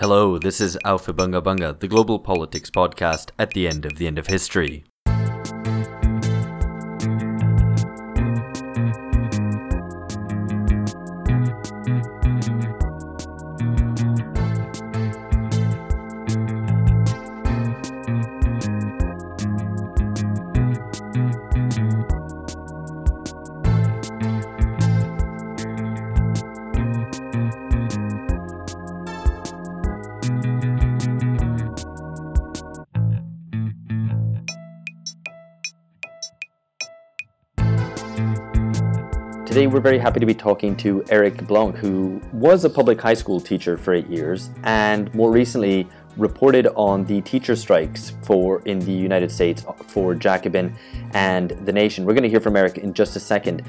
Hello, this is Aufhebunga Bunga, the global politics podcast at the end of the end of history. Happy to be talking to Eric Blanc, who was a public high school teacher for eight years and more recently reported on the teacher strikes for in the United States for Jacobin and The Nation. We're going to hear from Eric in just a second.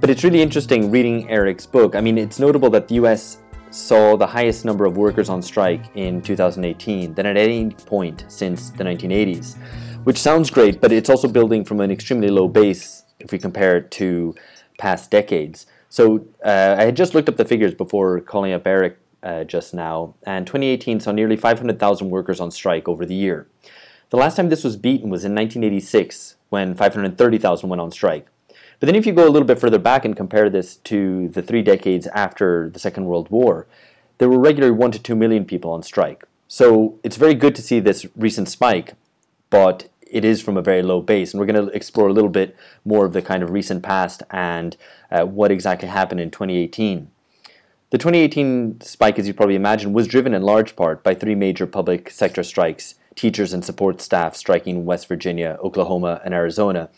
But it's really interesting reading Eric's book. I mean, it's notable that the US saw the highest number of workers on strike in 2018 than at any point since the 1980s, which sounds great, but it's also building from an extremely low base if we compare it to past decades. So uh, I had just looked up the figures before calling up Eric uh, just now, and 2018 saw nearly 500,000 workers on strike over the year. The last time this was beaten was in 1986 when 530,000 went on strike. But then if you go a little bit further back and compare this to the three decades after the Second World War, there were regularly 1 to 2 million people on strike. So it's very good to see this recent spike, but it is from a very low base. And we're going to explore a little bit more of the kind of recent past and uh, what exactly happened in 2018. The 2018 spike, as you probably imagine, was driven in large part by three major public sector strikes teachers and support staff striking in West Virginia, Oklahoma, and Arizona,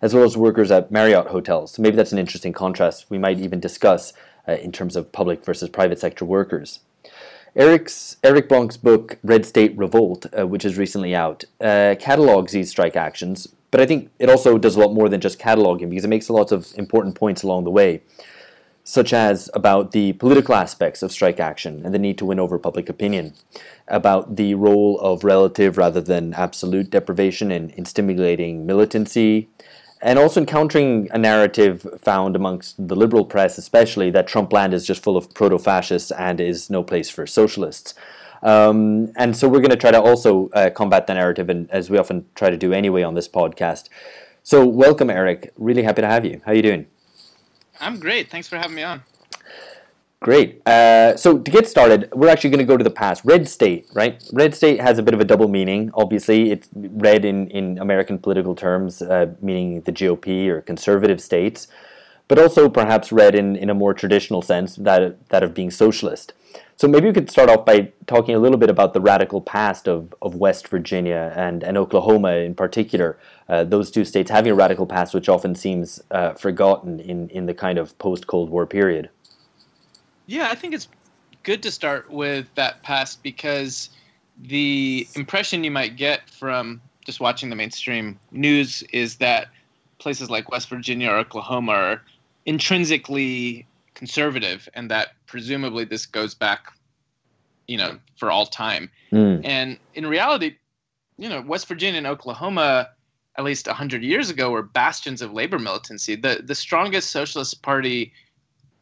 as well as workers at Marriott hotels. So maybe that's an interesting contrast we might even discuss uh, in terms of public versus private sector workers. Eric's Eric Blanc's book Red State Revolt, uh, which is recently out, uh, catalogs these strike actions, but I think it also does a lot more than just cataloging because it makes lots of important points along the way, such as about the political aspects of strike action and the need to win over public opinion, about the role of relative rather than absolute deprivation in, in stimulating militancy, and also encountering a narrative found amongst the liberal press, especially that Trump land is just full of proto fascists and is no place for socialists. Um, and so we're going to try to also uh, combat the narrative, and as we often try to do anyway on this podcast. So welcome, Eric. Really happy to have you. How are you doing? I'm great. Thanks for having me on. Great. Uh, so to get started, we're actually going to go to the past. Red state, right? Red state has a bit of a double meaning. Obviously, it's red in, in American political terms, uh, meaning the GOP or conservative states, but also perhaps red in, in a more traditional sense, that, that of being socialist. So maybe we could start off by talking a little bit about the radical past of, of West Virginia and, and Oklahoma in particular. Uh, those two states having a radical past, which often seems uh, forgotten in, in the kind of post Cold War period. Yeah, I think it's good to start with that past because the impression you might get from just watching the mainstream news is that places like West Virginia or Oklahoma are intrinsically conservative and that presumably this goes back you know for all time mm. and in reality you know west virginia and oklahoma at least 100 years ago were bastions of labor militancy the the strongest socialist party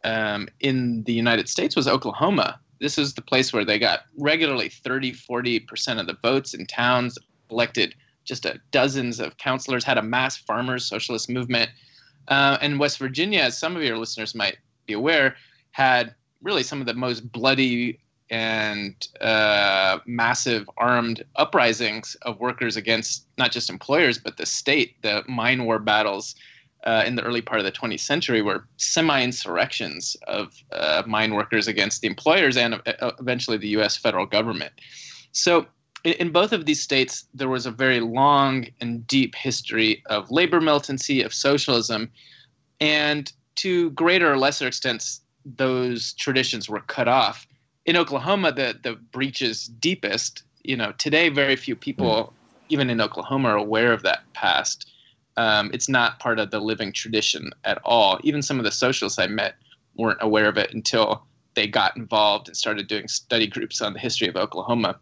um, in the United States was Oklahoma. This is the place where they got regularly 30, 40% of the votes in towns, elected just a, dozens of councilors, had a mass farmers socialist movement. Uh, and West Virginia, as some of your listeners might be aware, had really some of the most bloody and uh, massive armed uprisings of workers against not just employers but the state, the mine war battles uh, in the early part of the 20th century were semi-insurrections of uh, mine workers against the employers and uh, eventually the U.S. federal government. So in, both of these states, there was a very long and deep history of labor militancy, of socialism, and to greater or lesser extents, those traditions were cut off. In Oklahoma, the the breach is deepest. You know, today very few people, mm. even in Oklahoma, are aware of that past um, it's not part of the living tradition at all. Even some of the socialists I met weren't aware of it until they got involved and started doing study groups on the history of Oklahoma.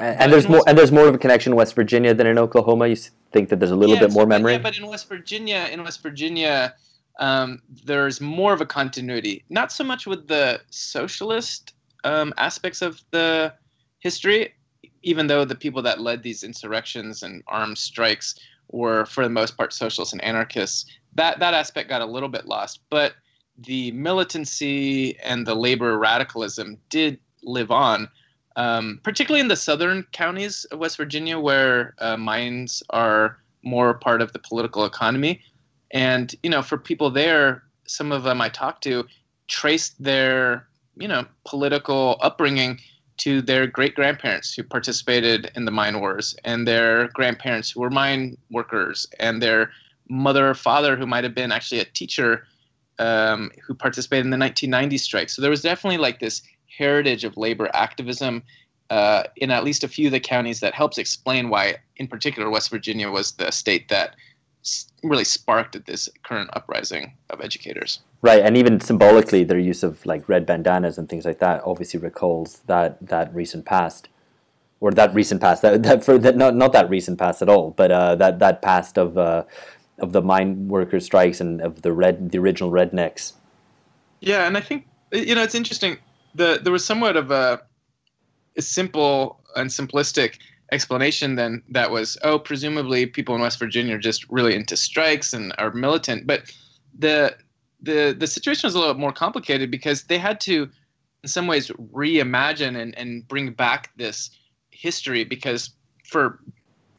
And, and there's more, and there's more of a connection in West Virginia than in Oklahoma. You think that there's a little yeah, bit more memory. Yeah, but in West Virginia, in West Virginia, um, there's more of a continuity. Not so much with the socialist um, aspects of the history, even though the people that led these insurrections and armed strikes were, for the most part, socialists and anarchists. That that aspect got a little bit lost, but the militancy and the labor radicalism did live on, um, particularly in the southern counties of West Virginia, where uh, mines are more part of the political economy. And you know, for people there, some of them I talked to traced their you know political upbringing to their great grandparents who participated in the mine wars, and their grandparents who were mine workers, and their mother or father who might have been actually a teacher um, who participated in the 1990 strike. So there was definitely like this heritage of labor activism uh, in at least a few of the counties that helps explain why, in particular, West Virginia was the state that really sparked at this current uprising of educators. Right, and even symbolically, their use of like red bandanas and things like that obviously recalls that that recent past, or that recent past that that for that not not that recent past at all, but uh, that that past of uh, of the mine workers strikes and of the red the original rednecks. Yeah, and I think you know it's interesting. The there was somewhat of a, a simple and simplistic explanation then that was oh presumably people in West Virginia are just really into strikes and are militant, but the the the situation was a little more complicated because they had to in some ways reimagine and, and bring back this history because for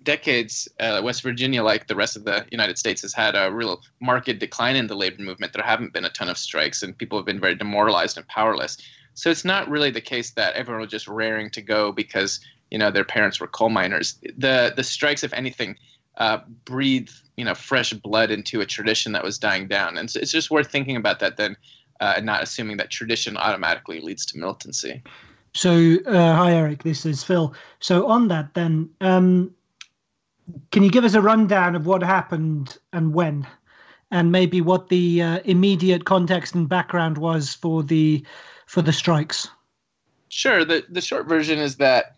decades uh, west virginia like the rest of the united states has had a real marked decline in the labor movement. There haven't been a ton of strikes and people have been very demoralized and powerless. So it's not really the case that everyone was just raring to go because you know their parents were coal miners. The the strikes if anything uh, breathe you know fresh blood into a tradition that was dying down. And so it's just worth thinking about that then uh, and not assuming that tradition automatically leads to militancy. So uh, hi eric this is phil. So on that then um, can you give us a rundown of what happened and when? And maybe what the uh, immediate context and background was for the for the strikes? Sure. The the short version is that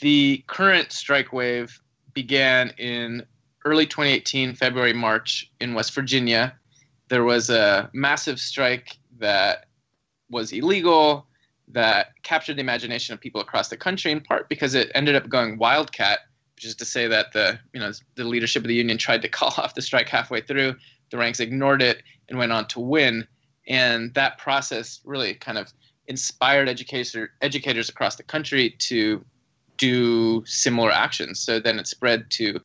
the current strike wave began in early 2018, February, March, in West Virginia. There was a massive strike that was illegal, that captured the imagination of people across the country, in part because it ended up going wildcat, which is to say that the you know the leadership of the union tried to call off the strike halfway through. The ranks ignored it and went on to win. And that process really kind of inspired educator, educators across the country to do similar actions. So then it spread to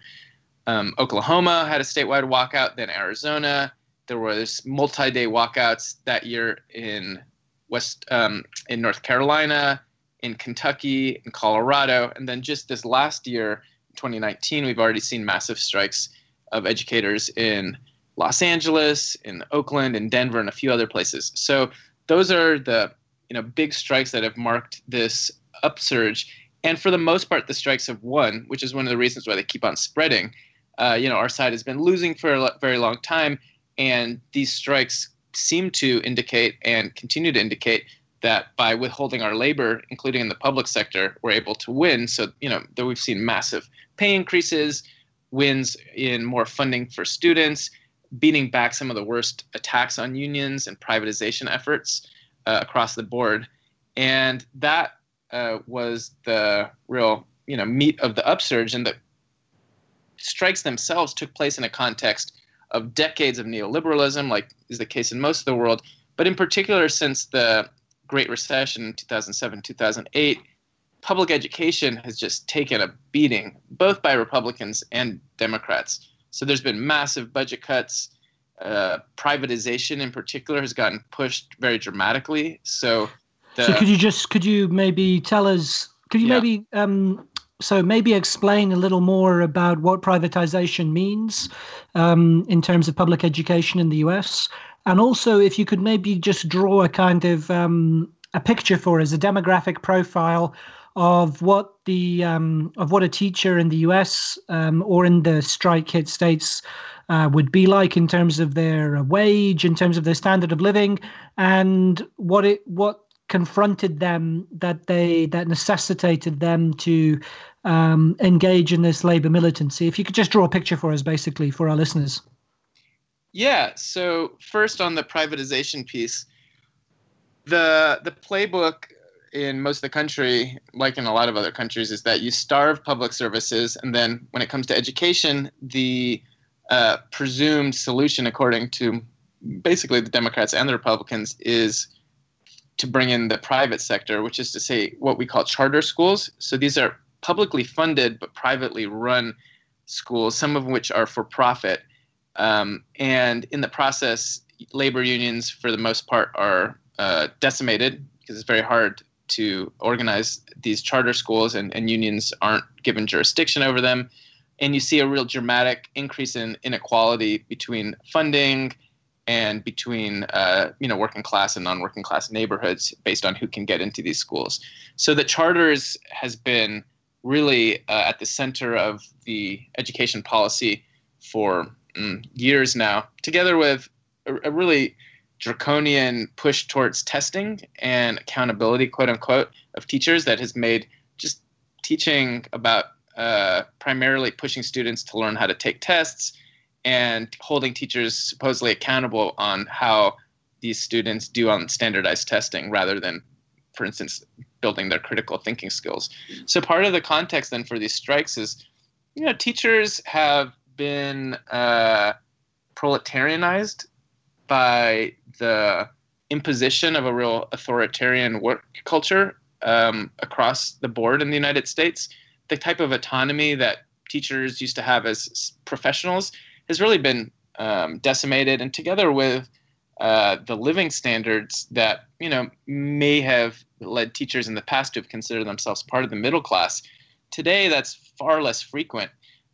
um, Oklahoma had a statewide walkout, then Arizona. There was multi-day walkouts that year in West um, in North Carolina, in Kentucky, in Colorado, and then just this last year, 2019, we've already seen massive strikes of educators in Los Angeles, in Oakland, in Denver, and a few other places. So those are the you know big strikes that have marked this upsurge and for the most part, the strikes have won, which is one of the reasons why they keep on spreading. Uh, you know, our side has been losing for a very long time, and these strikes seem to indicate and continue to indicate that by withholding our labor, including in the public sector, we're able to win. So, you know, that we've seen massive pay increases, wins in more funding for students, beating back some of the worst attacks on unions and privatization efforts uh, across the board. And that uh, was the real you know meat of the upsurge, and the strikes themselves took place in a context of decades of neoliberalism, like is the case in most of the world, but in particular since the Great Recession in 2007 2008. Public education has just taken a beating, both by Republicans and Democrats. So there's been massive budget cuts. Uh, privatization, in particular, has gotten pushed very dramatically. So the, so could you just could you maybe tell us? Could you yeah. maybe um, so maybe explain a little more about what privatization means um, in terms of public education in the U.S. And also, if you could maybe just draw a kind of um, a picture for us, a demographic profile of what the um, of what a teacher in the U.S. Um, or in the strike hit states uh, would be like in terms of their wage, in terms of their standard of living, and what it what confronted them that they that necessitated them to um, engage in this labor militancy. If you could just draw a picture for us, basically, for our listeners. Yeah. So first on the privatization piece, the the playbook in most of the country, like in a lot of other countries, is that you starve public services, and then when it comes to education, the uh, presumed solution, according to basically the Democrats and the Republicans, is to bring in the private sector, which is to say what we call charter schools. So these are publicly funded but privately run schools, some of which are for profit. Um, and in the process, labor unions, for the most part, are uh, decimated because it's very hard to organize these charter schools, and, and unions aren't given jurisdiction over them. And you see a real dramatic increase in inequality between funding and between uh, you know working class and non-working class neighborhoods based on who can get into these schools. So the charters has been really uh, at the center of the education policy for mm, years now, together with a, a, really draconian push towards testing and accountability, quote unquote, of teachers that has made just teaching about uh, primarily pushing students to learn how to take tests and holding teachers supposedly accountable on how these students do on standardized testing rather than, for instance, building their critical thinking skills. So part of the context then for these strikes is, you know, teachers have been uh, proletarianized by the imposition of a real authoritarian work culture um, across the board in the United States. The type of autonomy that teachers used to have as professionals has really been um, decimated, and together with uh, the living standards that you know may have led teachers in the past to have considered themselves part of the middle class, today that's far less frequent,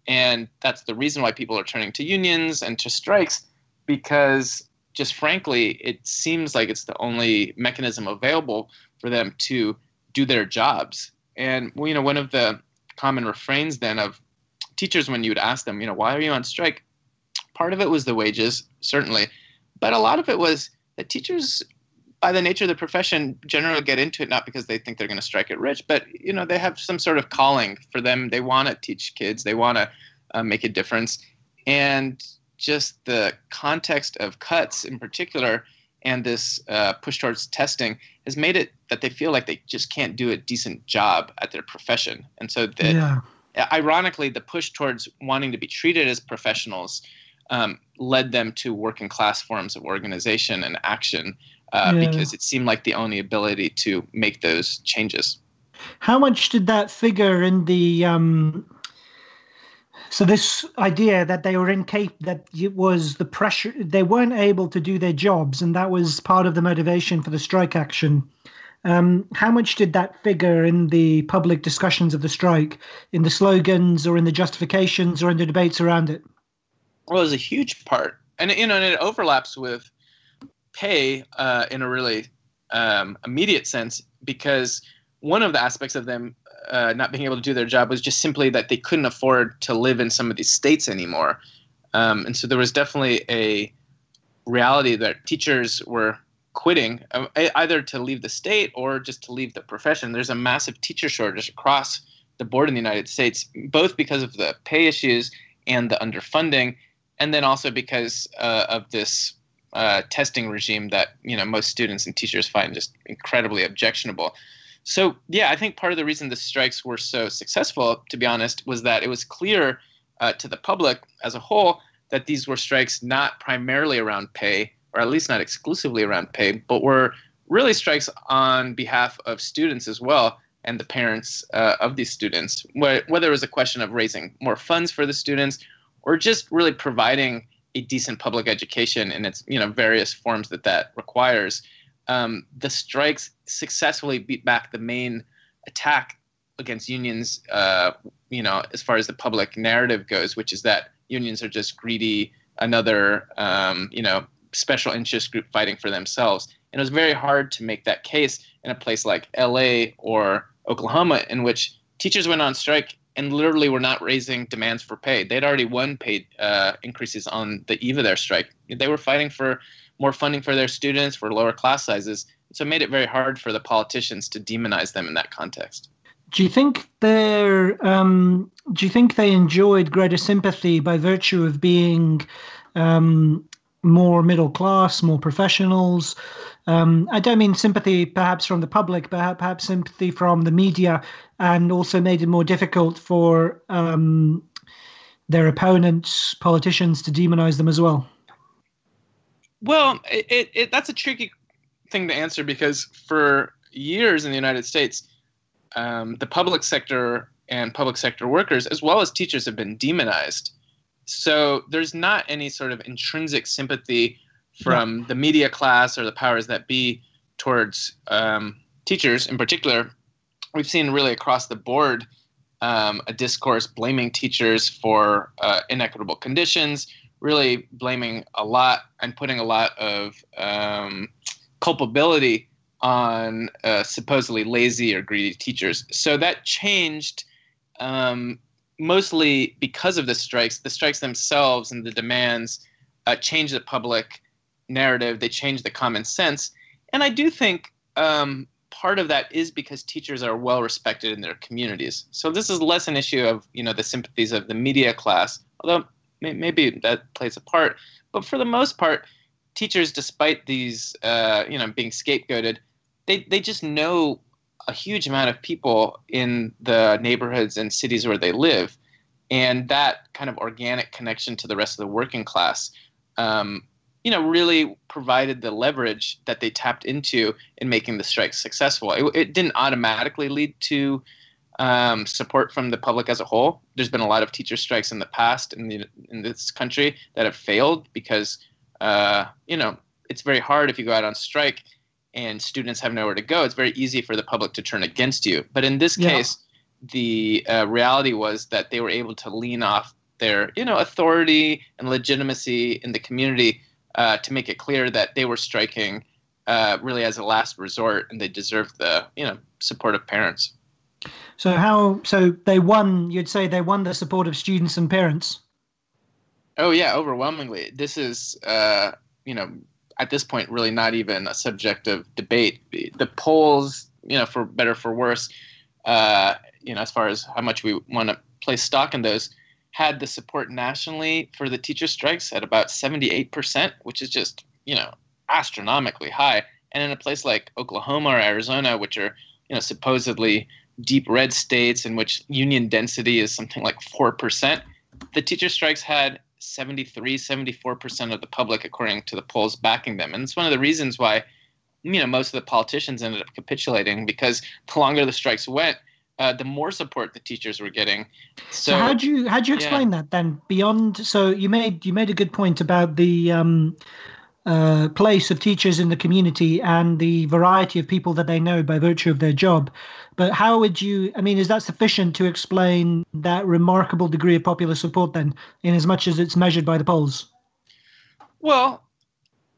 and that's the reason why people are turning to unions and to strikes, because just frankly, it seems like it's the only mechanism available for them to do their jobs. And you know, one of the common refrains then of teachers when you would ask them, you know, why are you on strike? Part of it was the wages, certainly, but a lot of it was that teachers, by the nature of the profession, generally get into it not because they think they're going to strike it rich, but you know they have some sort of calling for them. They want to teach kids. They want to uh, make a difference, and just the context of cuts in particular and this uh, push towards testing has made it that they feel like they just can't do a decent job at their profession, and so that. Yeah. Ironically, the push towards wanting to be treated as professionals um, led them to working class forms of organization and action uh, yeah. because it seemed like the only ability to make those changes. How much did that figure in the? Um, so this idea that they were incapable, that it was the pressure, they weren't able to do their jobs, and that was part of the motivation for the strike action. Um, how much did that figure in the public discussions of the strike, in the slogans, or in the justifications, or in the debates around it? Well, is a huge part, and you know, and it overlaps with pay uh, in a really um, immediate sense because one of the aspects of them uh, not being able to do their job was just simply that they couldn't afford to live in some of these states anymore, um, and so there was definitely a reality that teachers were quitting uh, either to leave the state or just to leave the profession. There's a massive teacher shortage across the board in the United States, both because of the pay issues and the underfunding, and then also because uh, of this uh, testing regime that you know most students and teachers find just incredibly objectionable. So yeah, I think part of the reason the strikes were so successful, to be honest, was that it was clear uh, to the public as a whole that these were strikes not primarily around pay, or at least not exclusively around pay, but were really strikes on behalf of students as well and the parents uh, of these students. Whether it was a question of raising more funds for the students or just really providing a decent public education in its you know various forms that that requires. Um, the strikes successfully beat back the main attack against unions. Uh, you know, as far as the public narrative goes, which is that unions are just greedy, another um, you know special interest group fighting for themselves. And it was very hard to make that case in a place like L.A. or Oklahoma, in which teachers went on strike and literally were not raising demands for pay. They'd already won paid uh, increases on the eve of their strike. They were fighting for more funding for their students, for lower class sizes. So it made it very hard for the politicians to demonize them in that context. Do you think they um, do you think they enjoyed greater sympathy by virtue of being um, more middle class, more professionals. Um, I don't mean sympathy perhaps from the public, but perhaps sympathy from the media, and also made it more difficult for um, their opponents, politicians, to demonize them as well. Well, it, it, it, that's a tricky thing to answer because for years in the United States, um, the public sector and public sector workers, as well as teachers, have been demonized. So there's not any sort of intrinsic sympathy from the media class or the powers that be towards um, teachers in particular. We've seen really across the board um, a discourse blaming teachers for uh, inequitable conditions, really blaming a lot and putting a lot of um, culpability on uh, supposedly lazy or greedy teachers. So that changed um, mostly because of the strikes. The strikes themselves and the demands uh, changed the public narrative, they change the common sense. And I do think um, part of that is because teachers are well respected in their communities. So this is less an issue of you know the sympathies of the media class, although maybe that plays a part. But for the most part, teachers, despite these uh, you know being scapegoated, they they just know a huge amount of people in the neighborhoods and cities where they live, and that kind of organic connection to the rest of the working class. Um, you know, really provided the leverage that they tapped into in making the strike successful. It, it didn't automatically lead to um, support from the public as a whole. There's been a lot of teacher strikes in the past in the in this country that have failed because uh, you know it's very hard if you go out on strike and students have nowhere to go. It's very easy for the public to turn against you. But in this yeah. case, the uh, reality was that they were able to lean off their you know authority and legitimacy in the community uh, to make it clear that they were striking uh, really as a last resort and they deserved the you know support of parents. So how so they won? You'd say they won the support of students and parents. Oh yeah, overwhelmingly. This is uh, you know at this point really not even a subject of debate. The polls, you know, for better for worse, uh, you know, as far as how much we want to place stock in those, had the support nationally for the teacher strikes at about 78%, which is just, you know, astronomically high. And in a place like Oklahoma or Arizona, which are, you know, supposedly deep red states in which union density is something like 4%, the teacher strikes had 73, 74% of the public, according to the polls, backing them. And it's one of the reasons why, you know, most of the politicians ended up capitulating because the longer the strikes went, uh, the more support the teachers were getting. So, so how do you how do you explain yeah. that then? Beyond, so you made you made a good point about the um, uh, place of teachers in the community and the variety of people that they know by virtue of their job. But how would you? I mean, is that sufficient to explain that remarkable degree of popular support then, in as much as it's measured by the polls? Well,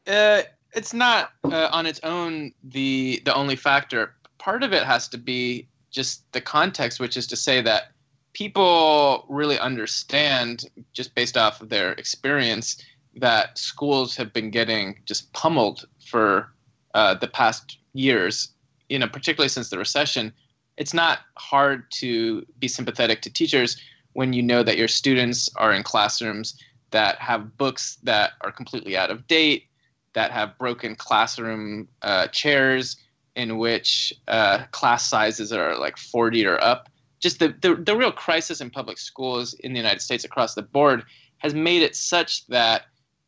uh, it's not uh, on its own the the only factor. Part of it has to be just the context, which is to say that people really understand, just based off of their experience, that schools have been getting just pummeled for uh, the past years. You know, particularly since the recession, it's not hard to be sympathetic to teachers when you know that your students are in classrooms that have books that are completely out of date, that have broken classroom uh, chairs, in which uh, class sizes are like 40 or up. Just the, the, the real crisis in public schools in the United States across the board has made it such that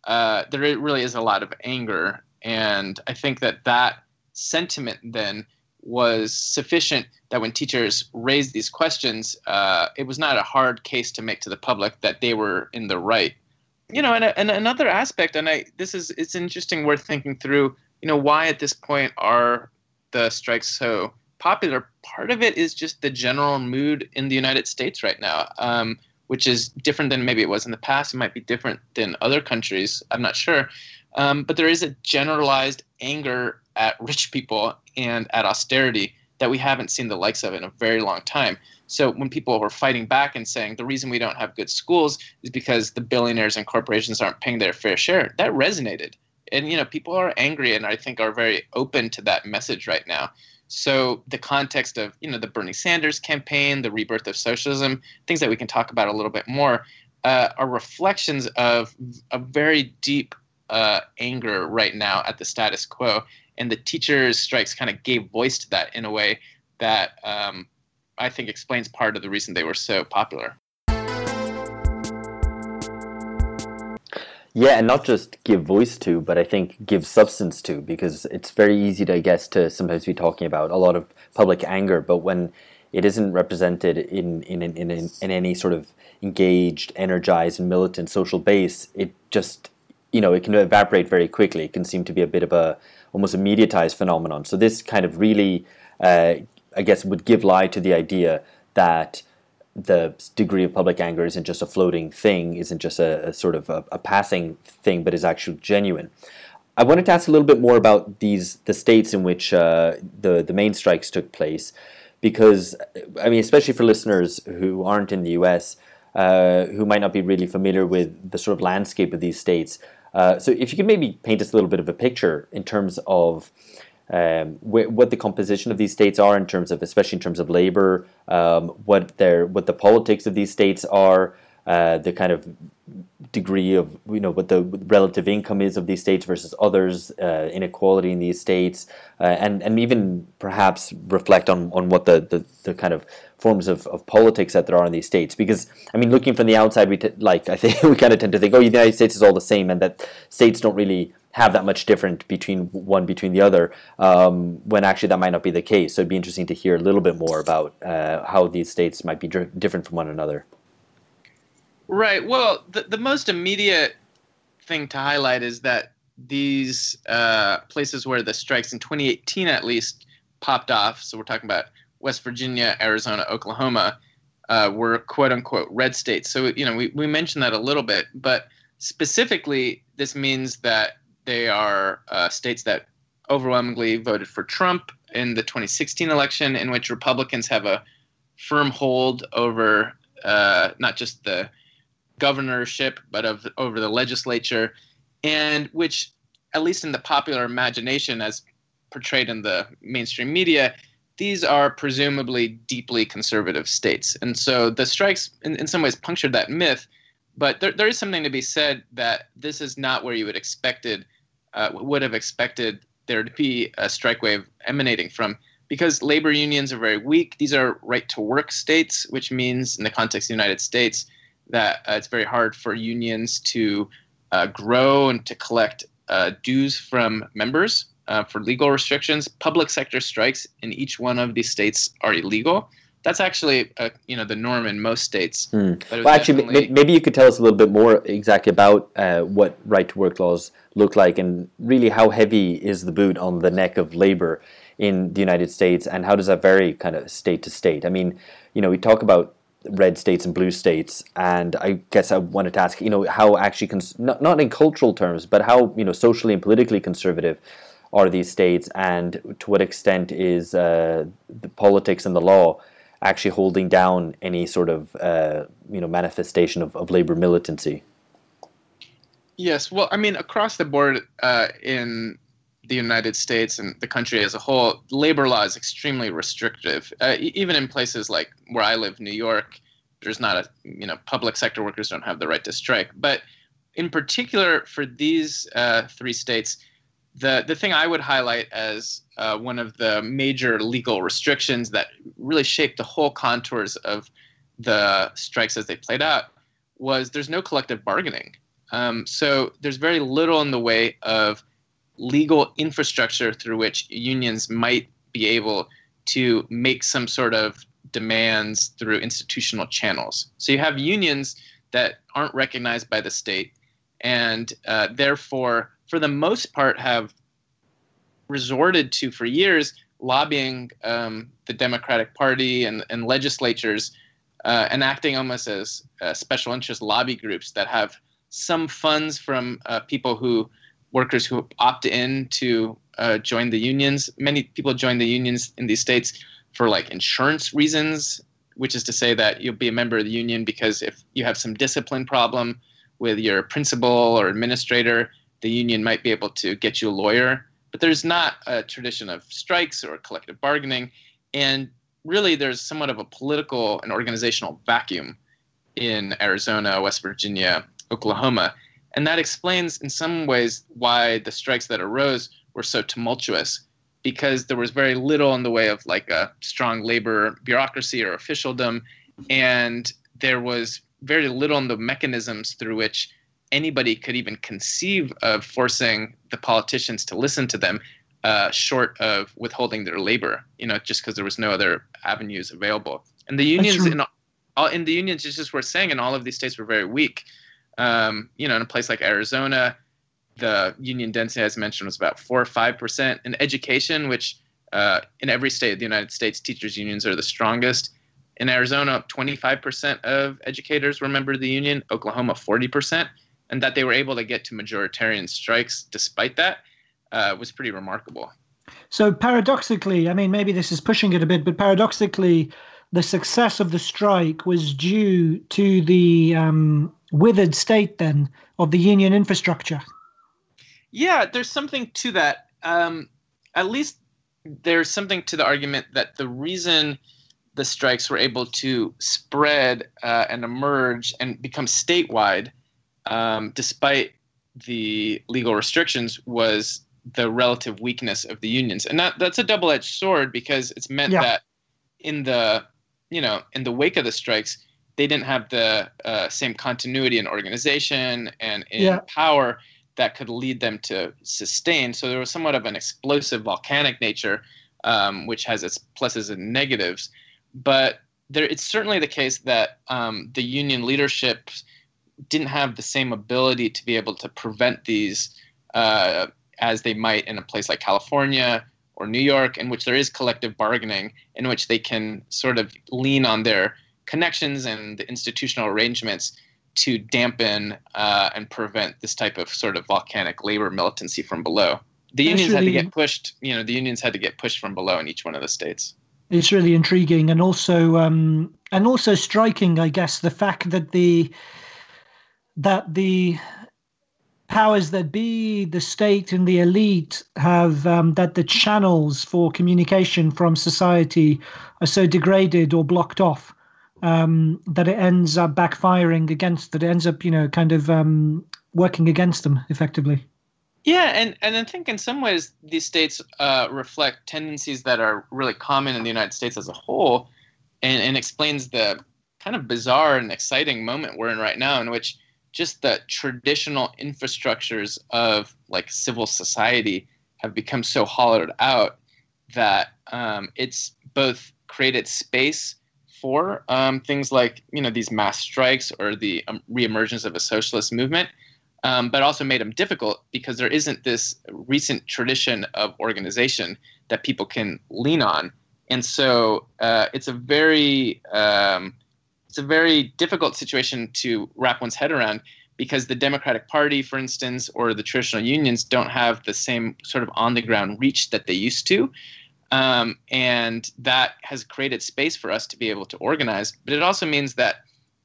uh, there really is a lot of anger. And I think that that sentiment then was sufficient that when teachers raised these questions, uh, it was not a hard case to make to the public that they were in the right. You know, and, and another aspect, and I this is it's interesting worth thinking through. You know, why at this point are the strikes so popular, part of it is just the general mood in the United States right now, um, which is different than maybe it was in the past. It might be different than other countries. I'm not sure. Um, but there is a generalized anger at rich people and at austerity that we haven't seen the likes of in a very long time. So when people were fighting back and saying the reason we don't have good schools is because the billionaires and corporations aren't paying their fair share, that resonated. And you know people are angry and i think are very open to that message right now. So the context of you know the bernie sanders campaign the rebirth of socialism things that we can talk about a little bit more uh, are reflections of a very deep uh, anger right now at the status quo, and the teachers' strikes kind of gave voice to that in a way that um, I think explains part of the reason they were so popular. Yeah, and not just give voice to, but I think give substance to, because it's very easy, to, I guess, to sometimes be talking about a lot of public anger, but when it isn't represented in in, in, in, in any sort of engaged, energized, and militant social base, it just you know it can evaporate very quickly. It can seem to be a bit of a almost a mediatized phenomenon. So this kind of really, uh, I guess, would give lie to the idea that the degree of public anger isn't just a floating thing, isn't just a, a sort of a, a, passing thing, but is actually genuine. I wanted to ask a little bit more about these the states in which uh, the the main strikes took place, because I mean, especially for listeners who aren't in the U.S., uh, who might not be really familiar with the sort of landscape of these states. Uh, so, if you could maybe paint us a little bit of a picture in terms of um, wh- what the composition of these states are in terms of, especially in terms of labor, um, what their what the politics of these states are, uh, the kind of degree of you know what the relative income is of these states versus others, uh, inequality in these states, uh, and and even perhaps reflect on on what the the, the kind of forms of, of politics that there are in these states. Because I mean, looking from the outside, we t- like I think we kind of tend to think, oh, the United States is all the same, and that states don't really have that much different between one between the other um, when actually that might not be the case so it'd be interesting to hear a little bit more about uh, how these states might be dr- different from one another right. Well the, the most immediate thing to highlight is that these uh, places where the strikes in 2018 at least popped off so we're talking about west virginia arizona oklahoma uh, were quote unquote red states. So you know we, we mentioned that a little bit but specifically this means that they are uh, states that overwhelmingly voted for Trump in the 2016 election, in which Republicans have a firm hold over uh, not just the governorship, but of over the legislature, and which, at least in the popular imagination, as portrayed in the mainstream media, these are presumably deeply conservative states. And so the strikes, in, in some ways, punctured that myth. But there, there is something to be said that this is not where you would expected uh, would have expected there to be a strike wave emanating from because labor unions are very weak. These are right to work states, which means, in the context of the United States, that uh, it's very hard for unions to uh, grow and to collect uh, dues from members uh, for legal restrictions. Public sector strikes in each one of these states are illegal that's actually uh, you know the norm in most states. Hmm. Well, actually, definitely... maybe you could tell us a little bit more exactly about uh, what right to work laws look like, and really how heavy is the boot on the neck of labor in the United States, and how does that vary kind of state to state? I mean, you know, we talk about red states and blue states, and I guess I wanted to ask, you know, how actually cons- not not in cultural terms, but how you know socially and politically conservative are these states, and to what extent is uh, the politics and the law actually holding down any sort of uh, you know manifestation of, of labor militancy. Yes, well, I mean, across the board uh, in the United States and the country as a whole, labor law is extremely restrictive. Uh, even in places like where I live, New York, there's not a you know public sector workers don't have the right to strike. But in particular for these uh, three states, the the thing I would highlight as uh, one of the major legal restrictions that really shaped the whole contours of the strikes as they played out was there's no collective bargaining. Um, so there's very little in the way of legal infrastructure through which unions might be able to make some sort of demands through institutional channels. So you have unions that aren't recognized by the state and uh, therefore for the most part, have resorted to for years lobbying um, the Democratic Party and, and legislatures uh, and acting almost as uh, special interest lobby groups that have some funds from uh, people who workers who opt in to uh, join the unions. Many people join the unions in these states for like insurance reasons, which is to say that you'll be a member of the union because if you have some discipline problem with your principal or administrator, the union might be able to get you a lawyer, but there's not a tradition of strikes or collective bargaining. And really, there's somewhat of a political and organizational vacuum in Arizona, West Virginia, Oklahoma. And that explains, in some ways, why the strikes that arose were so tumultuous, because there was very little in the way of like a strong labor bureaucracy or officialdom, and there was very little in the mechanisms through which anybody could even conceive of forcing the politicians to listen to them, uh, short of withholding their labor. You know, just because there was no other avenues available. And the unions in all in the unions, it's just worth saying, in all of these states were very weak. Um, you know, in a place like Arizona, the union density, as I mentioned, was about four or five percent. In education, which uh, in every state of the United States, teachers' unions are the strongest. In Arizona, 25% of educators were members of the union. Oklahoma, 40%, and that they were able to get to majoritarian strikes despite that uh, was pretty remarkable. So paradoxically, I mean, maybe this is pushing it a bit, but paradoxically, the success of the strike was due to the um, withered state then of the union infrastructure. Yeah, there's something to that. Um, at least there's something to the argument that the reason the strikes were able to spread uh, and emerge and become statewide, um, despite the legal restrictions, was the relative weakness of the unions, and that that's a double-edged sword because it's meant yeah. that in the you know in the wake of the strikes, they didn't have the uh, same continuity in organization and in yeah. power that could lead them to sustain. So there was somewhat of an explosive volcanic nature, um, which has its pluses and negatives. But there, it's certainly the case that um, the union leadership didn't have the same ability to be able to prevent these uh, as they might in a place like California or New York, in which there is collective bargaining, in which they can sort of lean on their connections and the institutional arrangements to dampen uh, and prevent this type of sort of volcanic labor militancy from below. The unions really, had to get pushed. You know, the unions had to get pushed from below in each one of the states. It's really intriguing and also um, and also striking, I guess, the fact that the that the powers that be, the state and the elite, have um, that the channels for communication from society are so degraded or blocked off um, that it ends up backfiring against that it ends up you know kind of um, working against them effectively. Yeah, and, and I think in some ways these states uh, reflect tendencies that are really common in the United States as a whole, and, and explains the kind of bizarre and exciting moment we're in right now, in which just the traditional infrastructures of like civil society have become so hollowed out that um, it's both created space for um, things like you know these mass strikes or the um, reemergence of a socialist movement, um, but also made them difficult because there isn't this recent tradition of organization that people can lean on, and so uh, it's a very um, it's a very difficult situation to wrap one's head around because the Democratic Party, for instance, or the traditional unions don't have the same sort of on the ground reach that they used to. Um, and that has created space for us to be able to organize. But it also means that,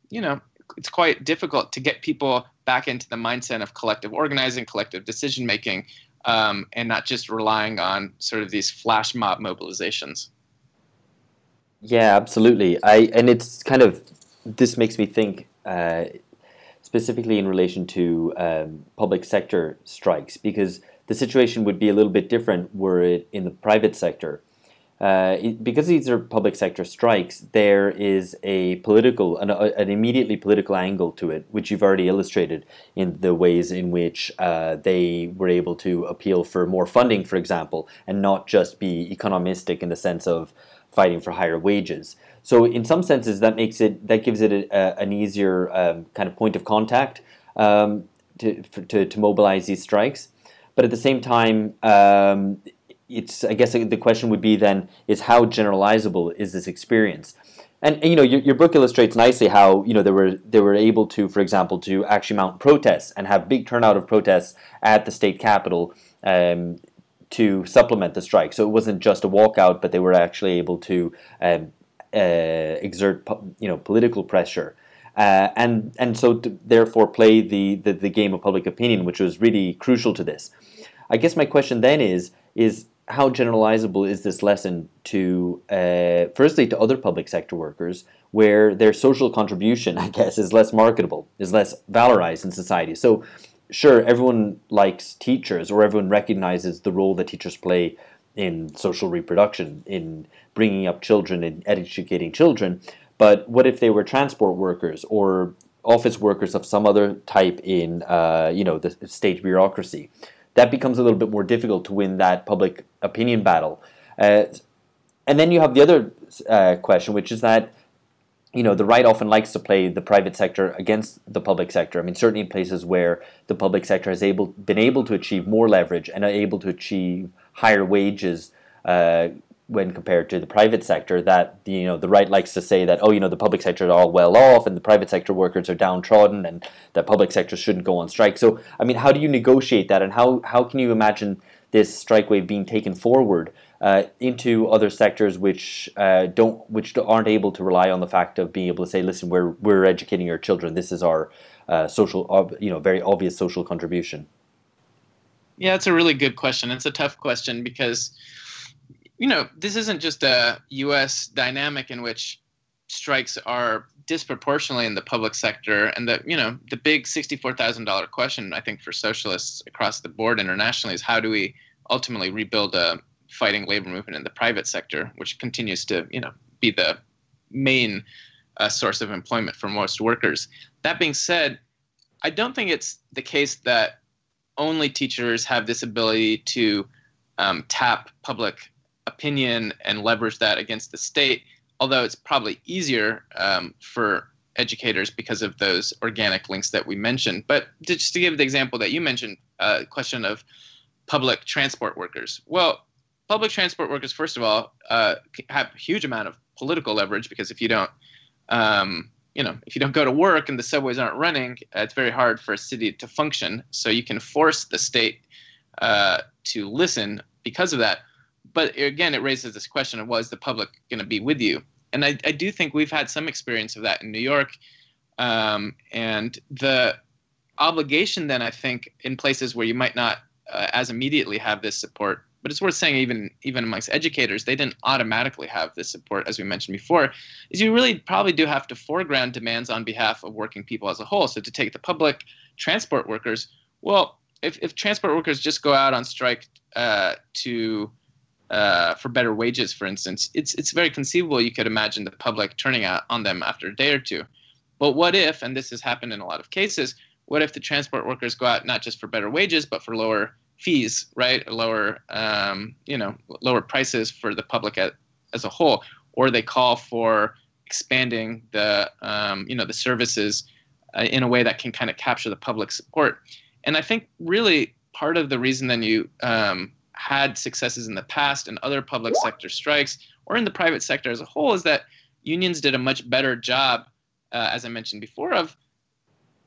you know, it's quite difficult to get people back into the mindset of collective organizing, collective decision making, um, and not just relying on sort of these flash mob mobilizations. Yeah, absolutely. I and it's kind of this makes me think uh, specifically in relation to um, public sector strikes because the situation would be a little bit different were it in the private sector. Uh, because these are public sector strikes, there is a political, an, an, immediately political angle to it, which you've already illustrated in the ways in which uh, they were able to appeal for more funding, for example, and not just be economistic in the sense of fighting for higher wages. So in some senses, that makes it that gives it a, a, an easier um, kind of point of contact um, to, for, to, to mobilize these strikes. But at the same time, um, it's I guess the question would be then is how generalizable is this experience? And, and, you know your, your book illustrates nicely how you know they were they were able to, for example, to actually mount protests and have big turnout of protests at the state capitol um, to supplement the strike. So it wasn't just a walkout, but they were actually able to um, uh, exert you know political pressure. Uh, and and so therefore play the, the, the game of public opinion, which was really crucial to this. I guess my question then is is how generalizable is this lesson to uh, firstly to other public sector workers where their social contribution, I guess, is less marketable, is less valorized in society. So sure, everyone likes teachers or everyone recognizes the role that teachers play in social reproduction, in bringing up children and educating children. But what if they were transport workers or office workers of some other type in, uh, you know, the state bureaucracy? That becomes a little bit more difficult to win that public opinion battle. Uh, and then you have the other uh, question, which is that you know the right often likes to play the private sector against the public sector. I mean, certainly in places where the public sector has able been able to achieve more leverage and able to achieve higher wages uh, when compared to the private sector, that you know the right likes to say that oh you know the public sector is all well off and the private sector workers are downtrodden and that public sector shouldn't go on strike. So I mean, how do you negotiate that, and how how can you imagine this strike wave being taken forward? uh, into other sectors which uh, don't which aren't able to rely on the fact of being able to say, listen, we're we're educating our children. This is our uh, social, you know, very obvious social contribution. Yeah, it's a really good question. It's a tough question because, you know, this isn't just a U.S. dynamic in which strikes are disproportionately in the public sector, and the you know the big sixty-four thousand dollar question I think for socialists across the board internationally is how do we ultimately rebuild a fighting labor movement in the private sector, which continues to you know be the main uh, source of employment for most workers. That being said, I don't think it's the case that only teachers have this ability to um, tap public opinion and leverage that against the state. Although it's probably easier um, for educators because of those organic links that we mentioned. But just to give the example that you mentioned, uh, question of public transport workers. Well, public transport workers, first of all, uh, have a huge amount of political leverage because if you don't, um, you know, if you don't go to work and the subways aren't running, uh, it's very hard for a city to function. So you can force the state uh, to listen because of that. But again, it raises this question of, well, the public going to be with you? And I, I, do think we've had some experience of that in New York. Um, and the obligation then, I think, in places where you might not uh, as immediately have this support but it's worth saying even even amongst educators they didn't automatically have this support as we mentioned before is you really probably do have to foreground demands on behalf of working people as a whole so to take the public transport workers well if, if transport workers just go out on strike uh, to uh, for better wages for instance it's it's very conceivable you could imagine the public turning out on them after a day or two but what if and this has happened in a lot of cases what if the transport workers go out not just for better wages but for lower fees, right? Lower, um, you know, lower prices for the public at, as a whole, or they call for expanding the, um, you know, the services uh, in a way that can kind of capture the public support. And I think really part of the reason then you um, had successes in the past and other public sector strikes, or in the private sector as a whole, is that unions did a much better job, uh, as I mentioned before, of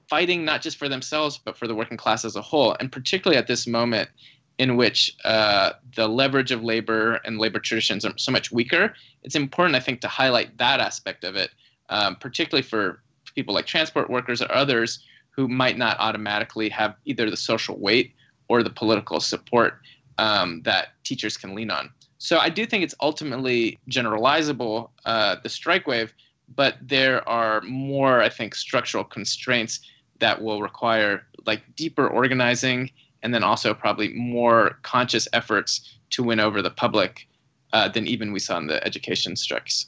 fighting not just for themselves but for the working class as a whole, and particularly at this moment in which uh, the leverage of labor and labor traditions are so much weaker. It's important, I think, to highlight that aspect of it, um, particularly for people like transport workers or others who might not automatically have either the social weight or the political support um, that teachers can lean on. So I do think it's ultimately generalizable, uh, the strike wave, but there are more, I think, structural constraints that will require like deeper organizing and then also probably more conscious efforts to win over the public uh, than even we saw in the education strikes.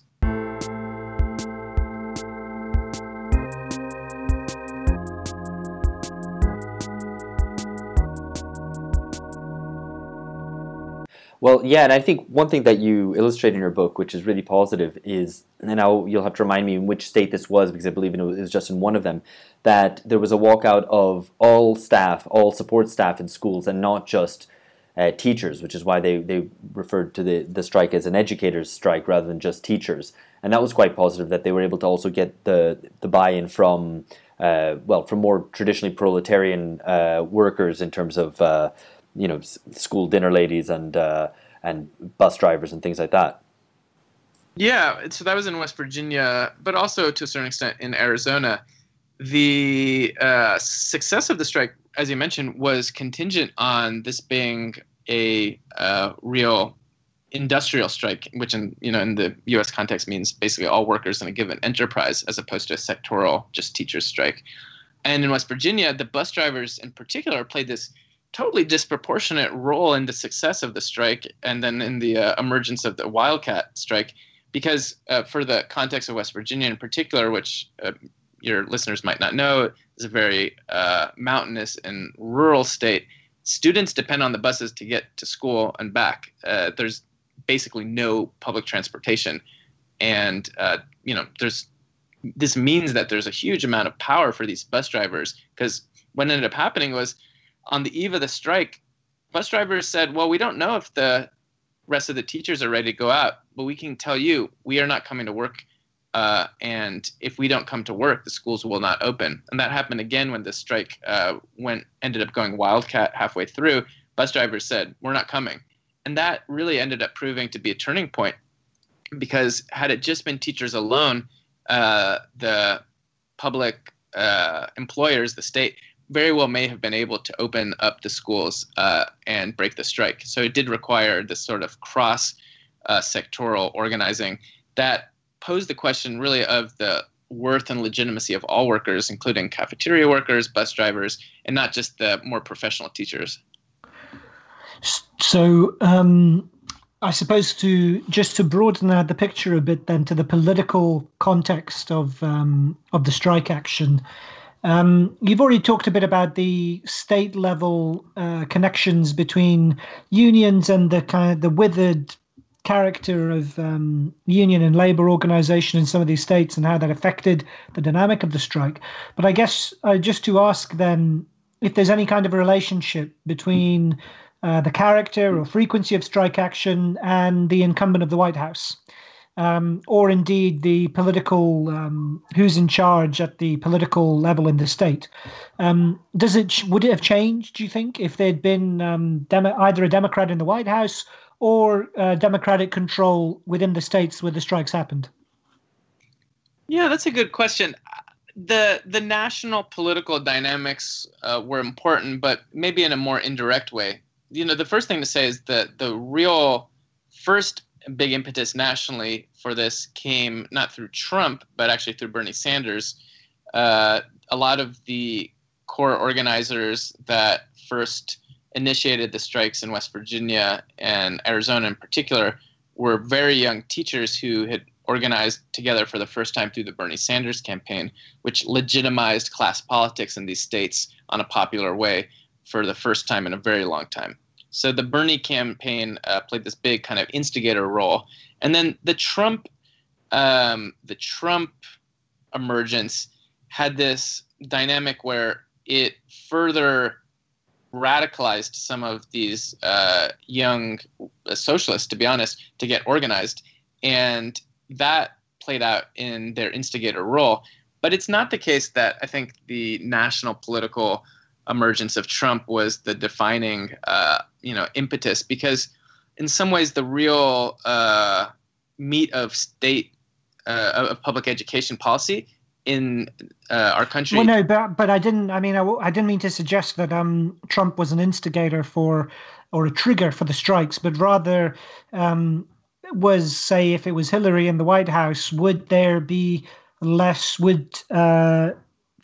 Well, yeah, and I think one thing that you illustrate in your book, which is really positive, is, and now you'll have to remind me in which state this was, because I believe it was just in one of them, that there was a walkout of all staff, all support staff in schools, and not just uh, teachers, which is why they, they referred to the, the strike as an educators' strike rather than just teachers. And that was quite positive that they were able to also get the, the buy in from, uh, well, from more traditionally proletarian uh, workers in terms of uh, you know school dinner ladies and uh, and bus drivers and things like that. Yeah, so that was in West Virginia, but also to a certain extent in Arizona. The uh, success of the strike, as you mentioned, was contingent on this being a uh, real industrial strike, which in you know in the U.S. context means basically all workers in a given enterprise, as opposed to a sectoral just teachers strike. And in West Virginia, the bus drivers in particular played this totally disproportionate role in the success of the strike and then in the uh, emergence of the wildcat strike because uh, for the context of west virginia in particular which uh, your listeners might not know is a very uh, mountainous and rural state students depend on the buses to get to school and back. Uh, there's basically no public transportation. And uh, you know there's this means that there's a huge amount of power for these bus drivers because what ended up happening was on the eve of the strike, bus drivers said, Well, we don't know if the rest of the teachers are ready to go out, but we can tell you we are not coming to work. Uh, and if we don't come to work, the schools will not open. And that happened again when the strike uh, went ended up going wildcat halfway through. Bus drivers said, "We're not coming," and that really ended up proving to be a turning point because had it just been teachers alone, uh, the public uh, employers, the state, very well may have been able to open up the schools uh, and break the strike. So it did require this sort of cross uh, sectoral organizing that posed the question really of the worth and legitimacy of all workers, including cafeteria workers, bus drivers, and not just the more professional teachers. So, um, I suppose to just to broaden out the picture a bit, then to the political context of um, of the strike action. Um, you've already talked a bit about the state level uh, connections between unions and the kind of the withered character of um, union and labor organization in some of these states and how that affected the dynamic of the strike. But I guess uh, just to ask then if there's any kind of a relationship between uh, the character or frequency of strike action and the incumbent of the White House um, or indeed the political um, who's in charge at the political level in the state. Um, does it would it have changed? Do you think if there'd been um, Demo- either a Democrat in the White House or uh, Democratic control within the states where the strikes happened? Yeah, that's a good question. the The national political dynamics uh, were important, but maybe in a more indirect way. You know, the first thing to say is that the real first big impetus nationally for this came not through Trump, but actually through Bernie Sanders. Uh, a lot of the core organizers that first initiated the strikes in West Virginia and Arizona in particular were very young teachers who had organized together for the first time through the Bernie Sanders campaign, which legitimized class politics in these states on a popular way for the first time in a very long time. So the Bernie campaign uh, played this big kind of instigator role, and then the Trump, um, the Trump emergence had this dynamic where it further radicalized some of these uh, young socialists, to be honest, to get organized, and that played out in their instigator role. But it's not the case that I think the national political emergence of Trump was the defining, uh, you know, impetus because in some ways the real uh, meat of state uh, of public education policy in uh, our country. Well, no, but but I didn't. I mean, I, I didn't mean to suggest that um, Trump was an instigator for or a trigger for the strikes, but rather um, was say if it was Hillary in the White House, would there be less? Would uh,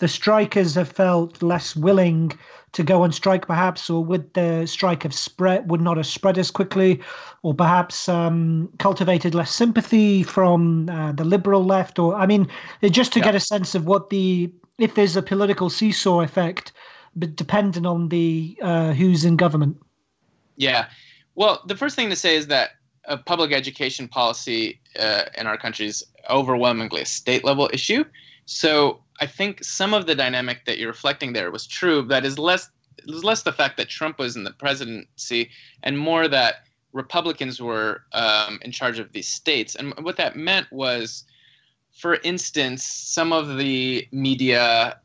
the strikers have felt less willing to go on strike, perhaps, or would the strike have spread, would not have spread as quickly, or perhaps um, cultivated less sympathy from uh, the liberal left? Or, I mean, just to yeah. get a sense of what the, if there's a political seesaw effect, but dependent on the uh, who's in government. Yeah. Well, the first thing to say is that a public education policy uh, in our country is overwhelmingly a state level issue. So I think some of the dynamic that you're reflecting there was true. That is less is less the fact that Trump was in the presidency, and more that Republicans were um, in charge of these states. And what that meant was, for instance, some of the media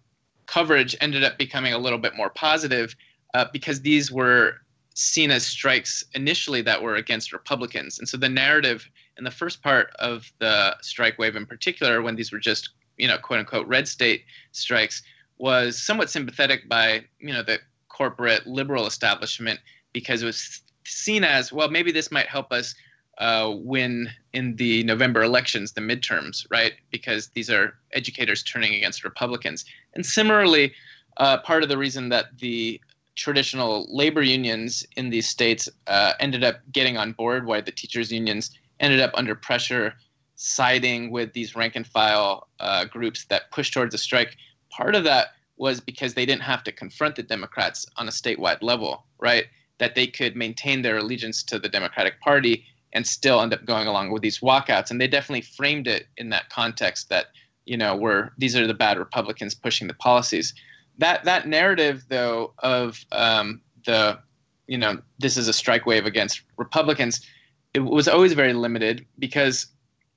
coverage ended up becoming a little bit more positive uh, because these were seen as strikes initially that were against Republicans. And so the narrative in the first part of the strike wave, in particular, when these were just you know, quote unquote red state strikes was somewhat sympathetic by, you know, the corporate liberal establishment because it was seen as, well, maybe this might help us uh, win in the November elections, the midterms, right? Because these are educators turning against Republicans. And similarly, uh, part of the reason that the traditional labor unions in these states uh, ended up getting on board, why the teachers' unions ended up under pressure, siding with these rank and file uh, groups that pushed towards a strike. Part of that was because they didn't have to confront the Democrats on a statewide level, right? That they could maintain their allegiance to the Democratic Party and still end up going along with these walkouts. And they definitely framed it in that context that, you know, we're these are the bad Republicans pushing the policies. That that narrative though of um, the, you know, this is a strike wave against Republicans, it was always very limited because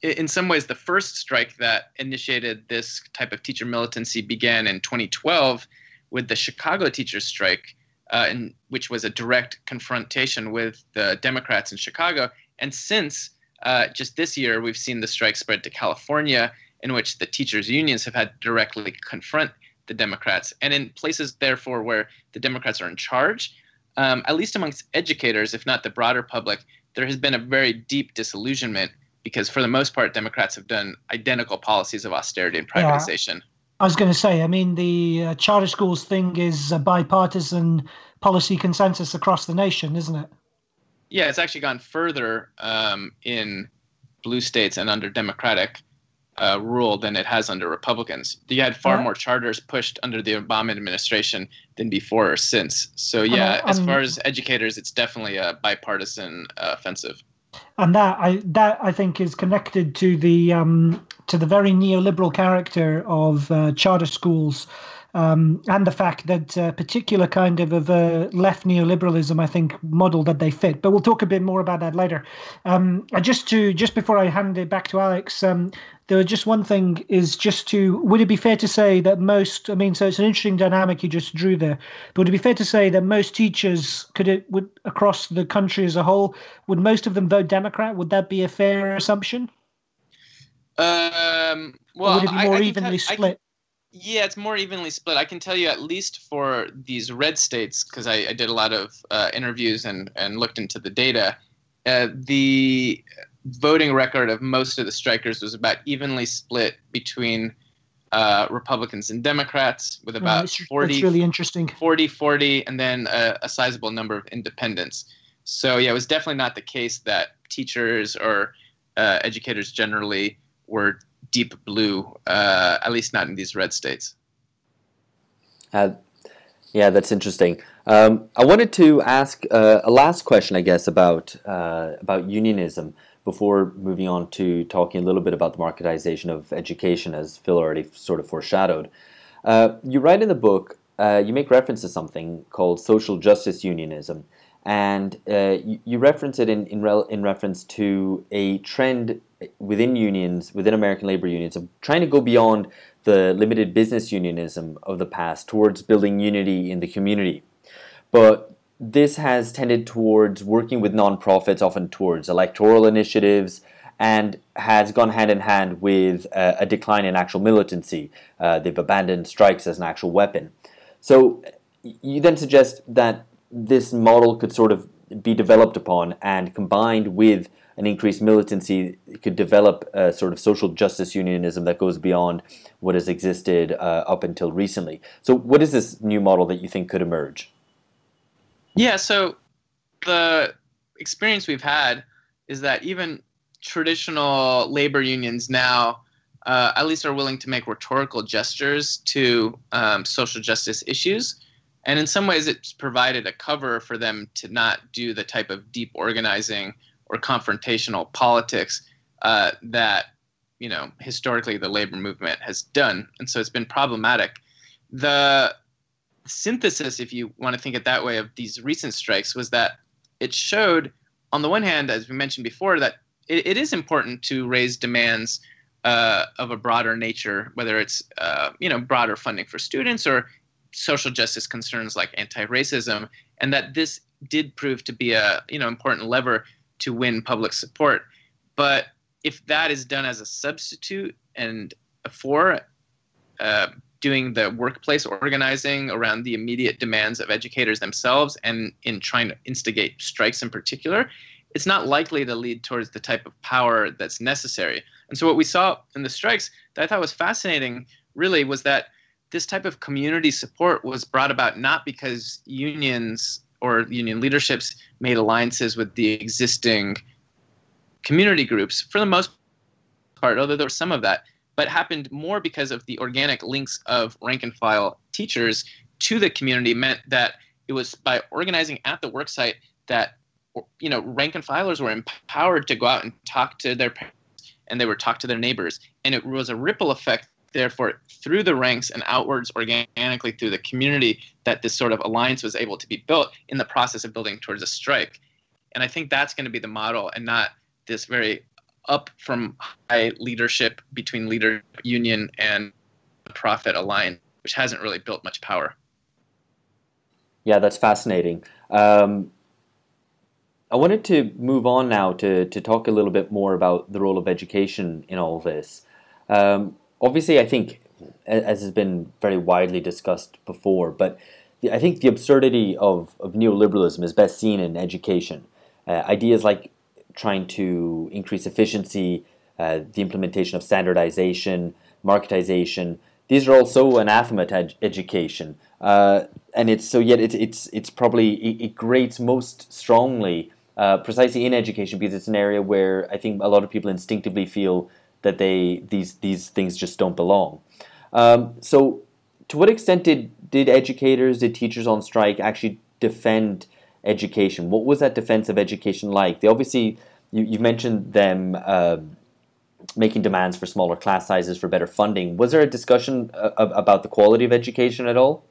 in some ways the first strike that initiated this type of teacher militancy began in 2012 with the Chicago teachers strike, uh, in, which was a direct confrontation with the Democrats in Chicago. And since uh, just this year, we've seen the strike spread to California, in which the teachers' unions have had directly confront the Democrats. And in places, therefore, where the Democrats are in charge, um, at least amongst educators, if not the broader public, there has been a very deep disillusionment because, for the most part, Democrats have done identical policies of austerity and privatization. Yeah. I was going to say, I mean, the uh, charter schools thing is a bipartisan policy consensus across the nation, isn't it? Yeah, it's actually gone further um, in blue states and under Democratic uh, rule than it has under Republicans. You had far more charters pushed under the Obama administration than before or since. So yeah, as far as educators, it's definitely a bipartisan uh, offensive. And that I that I think is connected to the um, to the very neoliberal character of uh, charter schools um, and the fact that a uh, particular kind of, of uh, left neoliberalism, I think, model that they fit. But we'll talk a bit more about that later. Um, just to just before I hand it back to Alex, um, there was just one thing is just to would it be fair to say that most? I mean, so it's an interesting dynamic you just drew there. But would it be fair to say that most teachers could it would across the country as a whole would most of them vote Democrat? Would that be a fair assumption? Um, well, or would it be more I, I evenly split? Yeah, it's more evenly split. I can tell you at least for these red states, because I, I, did a lot of uh, interviews and, and looked into the data. Uh, the voting record of most of the strikers was about evenly split between uh, Republicans and Democrats, with about that's, 40, that's really interesting. 40 40, and then a, a sizable number of independents. So, yeah, it was definitely not the case that teachers or uh, educators generally were deep blue, uh, at least not in these red states. Uh, yeah, that's interesting. Um, I wanted to ask uh, a last question, I guess, about uh, about unionism before moving on to talking a little bit about the marketization of education, as Phil already sort of foreshadowed. Uh, you write in the book, uh, you make reference to something called social justice unionism, and you, you, reference it in in, in reference to a trend within unions, within American labor unions, of trying to go beyond the limited business unionism of the past towards building unity in the community. But this has tended towards working with nonprofits, often towards electoral initiatives, and has gone hand in hand with uh, a decline in actual militancy. Uh, they've abandoned strikes as an actual weapon. So you then suggest that this model could sort of be developed upon and combined with an increased militancy could develop a sort of social justice unionism that goes beyond what has existed uh, up until recently. So, what is this new model that you think could emerge? Yeah, so the experience we've had is that even traditional labor unions now uh, at least are willing to make rhetorical gestures to um, social justice issues. And in some ways, it's provided a cover for them to not do the type of deep organizing or confrontational politics uh, that you know historically the labor movement has done, and so it's been problematic. The synthesis, if you want to think it that way, of these recent strikes was that it showed, on the one hand, as we mentioned before, that it, it is important to raise demands uh, of a broader nature, whether it's uh, you know broader funding for students or social justice concerns like anti-racism, and that this did prove to be a you know important lever to win public support. But if that is done as a substitute and for uh, doing the workplace organizing around the immediate demands of educators themselves and in trying to instigate strikes in particular, it's not likely to lead towards the type of power that's necessary. And so what we saw in the strikes that I thought was fascinating really was that this type of community support was brought about not because unions or union leaderships made alliances with the existing community groups for the most part, although there was some of that, but happened more because of the organic links of rank and file teachers to the community meant that it was by organizing at the worksite that you know rank and filers were empowered to go out and talk to their parents and they were talk to their neighbors. And it was a ripple effect therefore through the ranks and outwards organically through the community that this sort of alliance was able to be built in the process of building towards a strike. And i think that's going to be the model and not this very up from high leadership between leader union and profit alliance which hasn't really built much power. Yeah that's fascinating. Um, I wanted to move on now to, to talk a little bit more about the role of education in all this. Um, obviously, I think, as has been very widely discussed before, but the, I think the absurdity of, of neoliberalism is best seen in education. Uh, ideas like trying to increase efficiency, uh, the implementation of standardization, marketization, these are also anathema to ed- education. Uh, and it's so yet it's it's it's probably it, it grates most strongly uh, precisely in education because it's an area where I think a lot of people instinctively feel that they these these things just don't belong. Um, so, to what extent did did educators, did teachers on strike actually defend education? What was that defense of education like? They obviously you, you mentioned them. Uh, making demands for smaller class sizes for better funding. Was there a discussion uh, about the quality of education at all?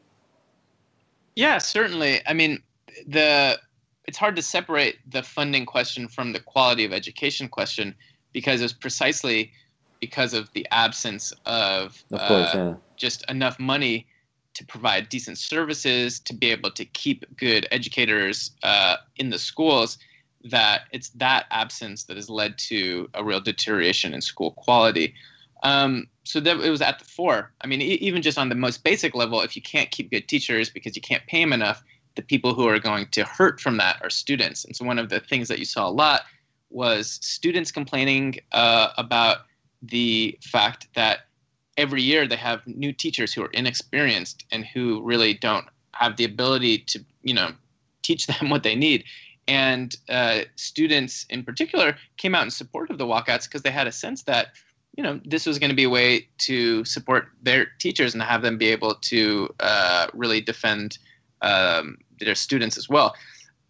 Yeah, certainly. I mean, the it's hard to separate the funding question from the quality of education question because it's precisely because of the absence of, of course, uh, yeah. just enough money to provide decent services to be able to keep good educators uh, in the schools that it's that absence that has led to a real deterioration in school quality um, so that it was at the fore i mean e- even just on the most basic level if you can't keep good teachers because you can't pay them enough the people who are going to hurt from that are students. And so one of the things that you saw a lot was students complaining uh, about the fact that every year they have new teachers who are inexperienced and who really don't have the ability to, you know, teach them what they need. And uh, students in particular came out in support of the walkouts because they had a sense that, you know, this was going to be a way to support their teachers and have them be able to uh, really defend um, their students as well.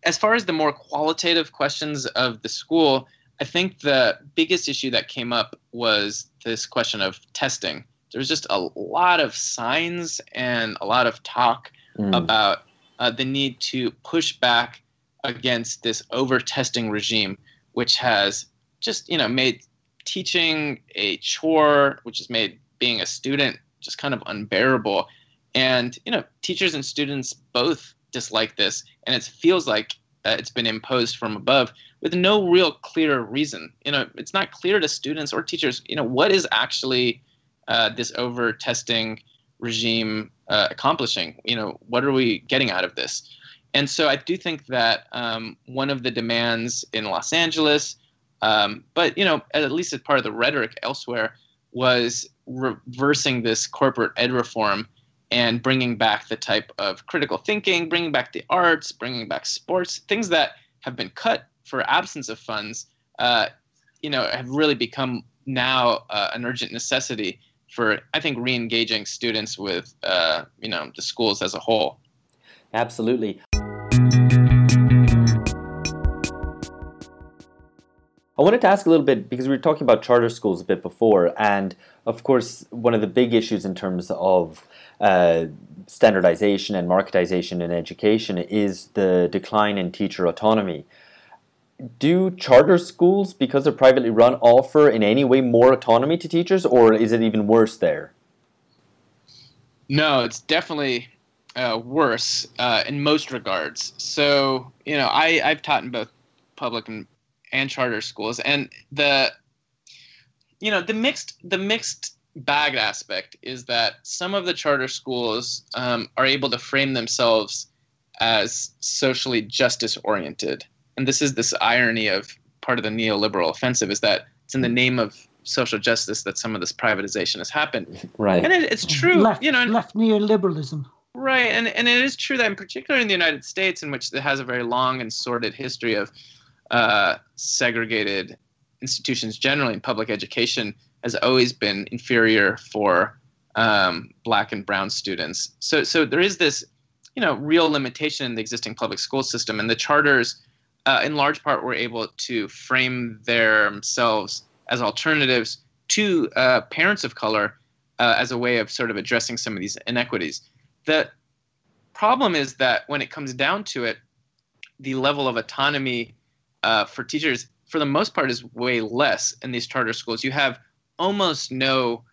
As far as the more qualitative questions of the school, I think the biggest issue that came up was this question of testing. There was just a lot of signs and a lot of talk mm. about uh, the need to push back against this over testing regime, which has just you know made teaching a chore, which has made being a student just kind of unbearable. And you know, teachers and students both dislike this, and it feels like uh, it's been imposed from above with no real clear reason. You know, it's not clear to students or teachers. You know, what is actually uh, this over testing regime uh, accomplishing? You know, what are we getting out of this? And so I do think that um, one of the demands in Los Angeles, um, but you know, at least as part of the rhetoric elsewhere, was reversing this corporate ed reform and bringing back the type of critical thinking, bringing back the arts, bringing back sports, things that have been cut for absence of funds, uh, you know, have really become now uh, an urgent necessity for, I think, re-engaging students with, uh, you know, the schools as a whole. Absolutely. I wanted to ask a little bit because we were talking about charter schools a bit before, and of course, one of the big issues in terms of uh, standardization and marketization in education is the decline in teacher autonomy. Do charter schools, because they're privately run, offer in any way more autonomy to teachers, or is it even worse there? No, it's definitely uh, worse uh, in most regards. So, you know, I, I've taught in both public and, and charter schools, and the you know the mixed the mixed bag aspect is that some of the charter schools um, are able to frame themselves as socially justice oriented. and this is this irony of part of the neoliberal offensive is that it's in the name of social justice that some of this privatization has happened. Right. And it, it's true, left, you know, left neoliberalism. Right, and and it is true that in particular in the United States, in which it has a very long and sordid history of uh, segregated institutions generally in public education has always been inferior for um, black and brown students. So so there is this, you know, real limitation in the existing public school system, and the charters, uh, in large part, were able to frame themselves as alternatives to uh, parents of color uh, as a way of sort of addressing some of these inequities. The problem is that when it comes down to it, the level of autonomy uh, for teachers, for the most part, is way less in these charter schools. You have almost no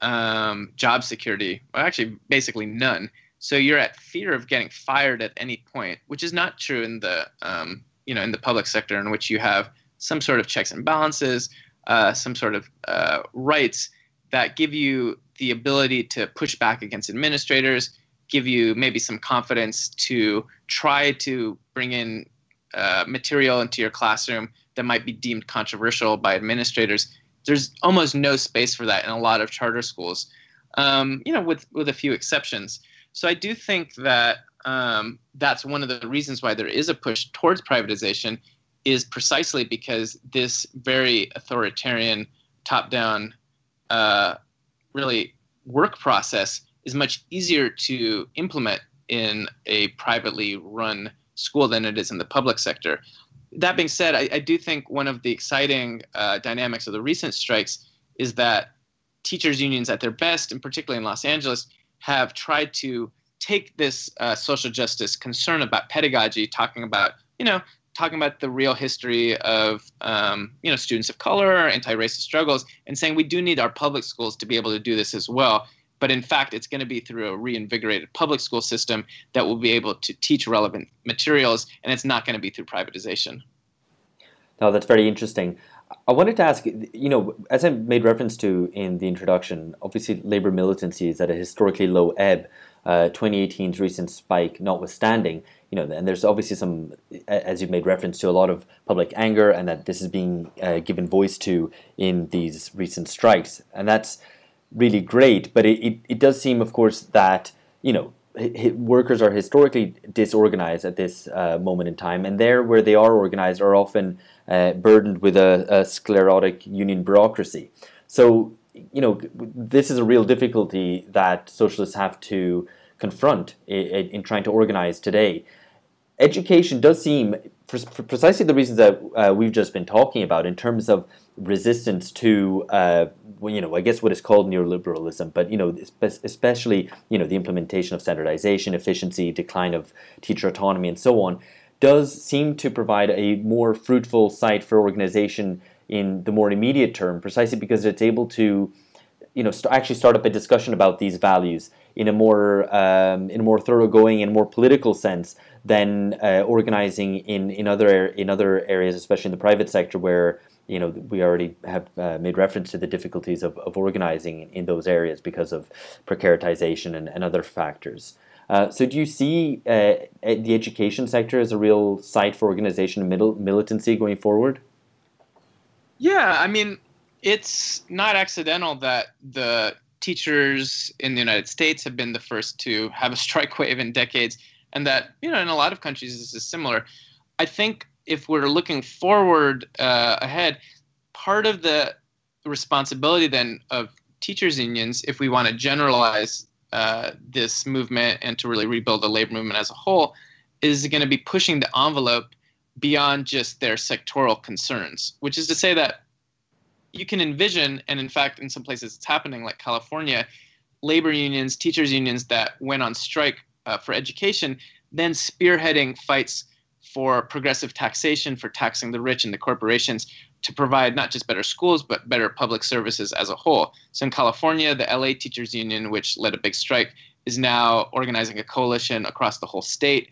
um, job security, well, actually, basically none. So you're at fear of getting fired at any point, which is not true in the um, you know in the public sector, in which you have some sort of checks and balances, uh, some sort of uh, rights that give you the ability to push back against administrators, give you maybe some confidence to try to bring in uh, material into your classroom that might be deemed controversial by administrators. There's almost no space for that in a lot of charter schools, um, you know, with with a few exceptions. So I do think that um, that's one of the reasons why there is a push towards privatization is precisely because this very authoritarian, top-down, uh, really work process is much easier to implement in a privately run school than it is in the public sector. That being said, I, I do think one of the exciting uh, dynamics of the recent strikes is that teachers' unions, at their best, and particularly in Los Angeles, have tried to take this uh, social justice concern about pedagogy, talking about you know talking about the real history of um, you know students of color, anti-racist struggles, and saying we do need our public schools to be able to do this as well. But in fact, it's going to be through a reinvigorated public school system that will be able to teach relevant materials, and it's not going to be through privatization. No, that's very interesting. I wanted to ask, you know, as I made reference to in the introduction, obviously labor militancy is at a historically low ebb. Uh, 2018's recent spike notwithstanding, you know, and there's obviously some, as you've made reference to, a lot of public anger, and that this is being uh, given voice to in these recent strikes, and that's really great. But it, it, it does seem, of course, that you know workers are historically disorganized at this uh, moment in time, and there where they are organized are often uh, burdened with a, a, sclerotic union bureaucracy. So, you know, this is a real difficulty that socialists have to confront in, in trying to organize today. Education does seem, for, precisely the reasons that uh, we've just been talking about, in terms of resistance to uh, you know, I guess what is called neoliberalism, but you know, especially you know the implementation of standardization, efficiency, decline of teacher autonomy, and so on, does seem to provide a more fruitful site for organization in the more immediate term, precisely because it's able to, you know, st- actually start up a discussion about these values in a more um, in a more thoroughgoing and more political sense than uh, organizing in in other in other areas, especially in the private sector, where you know, we already have uh, made reference to the difficulties of, of organizing in those areas because of precaritization and, and other factors. Uh, so, do you see uh, the education sector as a real site for organization and mil- militancy going forward? Yeah, I mean, it's not accidental that the teachers in the United States have been the first to have a strike wave in decades, and that, you know, in a lot of countries this is similar. I think if we're looking forward uh, ahead, part of the responsibility then of teachers unions, if we want to generalize uh, this movement and to really rebuild the labor movement as a whole, is going to be pushing the envelope beyond just their sectoral concerns, which is to say that you can envision, and in fact, in some places it's happening, like California, labor unions, teachers unions that went on strike uh, for education, then spearheading fights for progressive taxation, for taxing the rich and the corporations to provide not just better schools, but better public services as a whole. So in California, the LA Teachers Union, which led a big strike, is now organizing a coalition across the whole state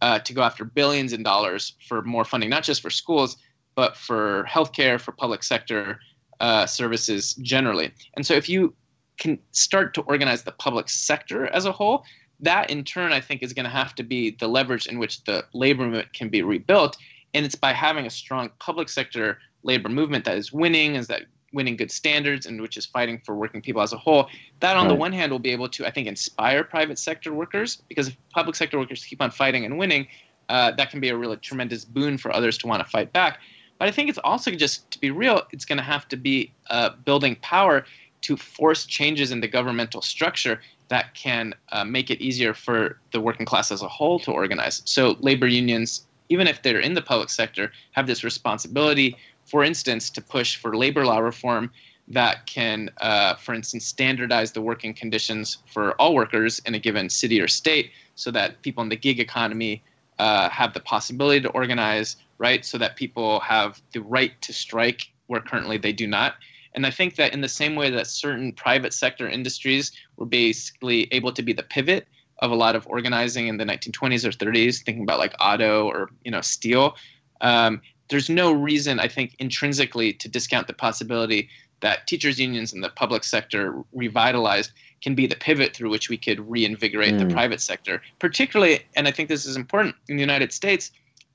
uh, to go after billions in dollars for more funding, not just for schools, but for healthcare, for public sector uh, services generally. And so if you can start to organize the public sector as a whole, that in turn, I think, is going to have to be the leverage in which the labor movement can be rebuilt And it's by having a strong public sector labor movement that is winning, is that winning good standards and which is fighting for working people as a whole that on right. the one hand will be able to i think inspire private sector workers because if public sector workers keep on fighting and winning uh, that can be a really tremendous boon for others to want to fight back but i think it's also just to be real it's going to have to be uh, building power to force changes in the governmental structure that can uh, make it easier for the working class as a whole to organize. So labor unions even if they're in the public sector have this responsibility for instance, to push for labor law reform that can, uh, for instance, standardize the working conditions for all workers in a given city or state so that people in the gig economy uh, have the possibility to organize, right? So that people have the right to strike where currently they do not. And I think that in the same way that certain private sector industries were basically able to be the pivot of a lot of organizing in the 1920s or 30s, thinking about like auto or you know steel, um, there's no reason, I think, intrinsically to discount the possibility that teachers' unions in the public sector revitalized can be the pivot through which we could reinvigorate mm. the private sector. Particularly, and I think this is important in the United States,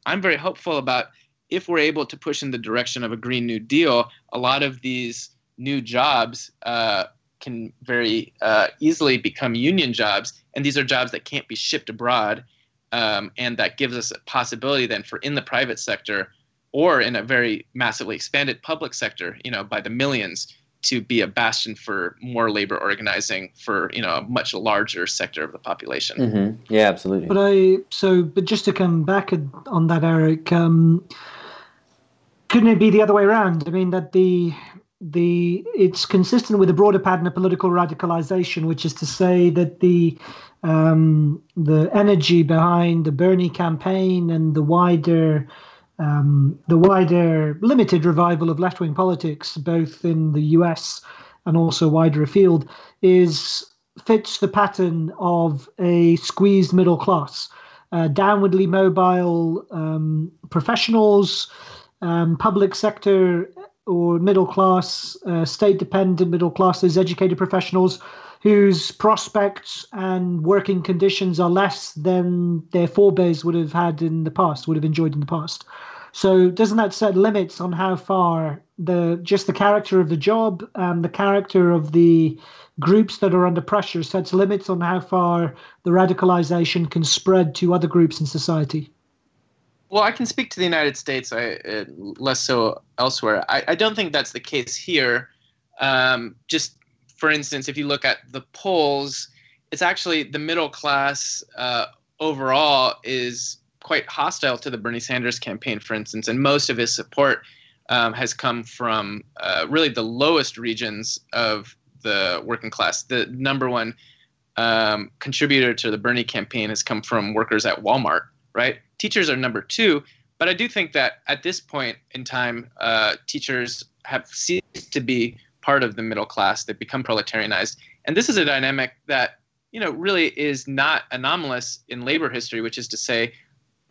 I'm very hopeful about if we're able to push in the direction of a Green New Deal, a lot of these new jobs uh, can very uh, easily become union jobs. And these are jobs that can't be shipped abroad. Um, and that gives us a possibility then for in the private sector or in a very massively expanded public sector, you know, by the millions to be a bastion for more labor organizing for you know a much larger sector of the population. Mm-hmm. Yeah, absolutely. But I so but just to come back on that, Eric, um, couldn't it be the other way around? I mean that the the it's consistent with the broader pattern of political radicalization, which is to say that the um, the energy behind the Bernie campaign and the wider um, the wider limited revival of left wing politics, both in the US and also wider afield, is fits the pattern of a squeezed middle class. Uh, downwardly mobile um, professionals, um, public sector or middle class, uh, state dependent middle classes, educated professionals whose prospects and working conditions are less than their forebears would have had in the past, would have enjoyed in the past. So doesn't that set limits on how far the just the character of the job and the character of the groups that are under pressure sets limits on how far the radicalization can spread to other groups in society? Well, I can speak to the United States, I, uh, less so elsewhere. I, I, don't think that's the case here. Um, just for instance, if you look at the polls, it's actually the middle class uh, overall is quite hostile to the Bernie Sanders campaign, for instance, and most of his support um, has come from uh, really the lowest regions of the working class. The number one um, contributor to the Bernie campaign has come from workers at Walmart, right? Teachers are number two, but I do think that at this point in time, uh, teachers have ceased to be part of the middle class. They've become proletarianized. And this is a dynamic that, you know, really is not anomalous in labor history, which is to say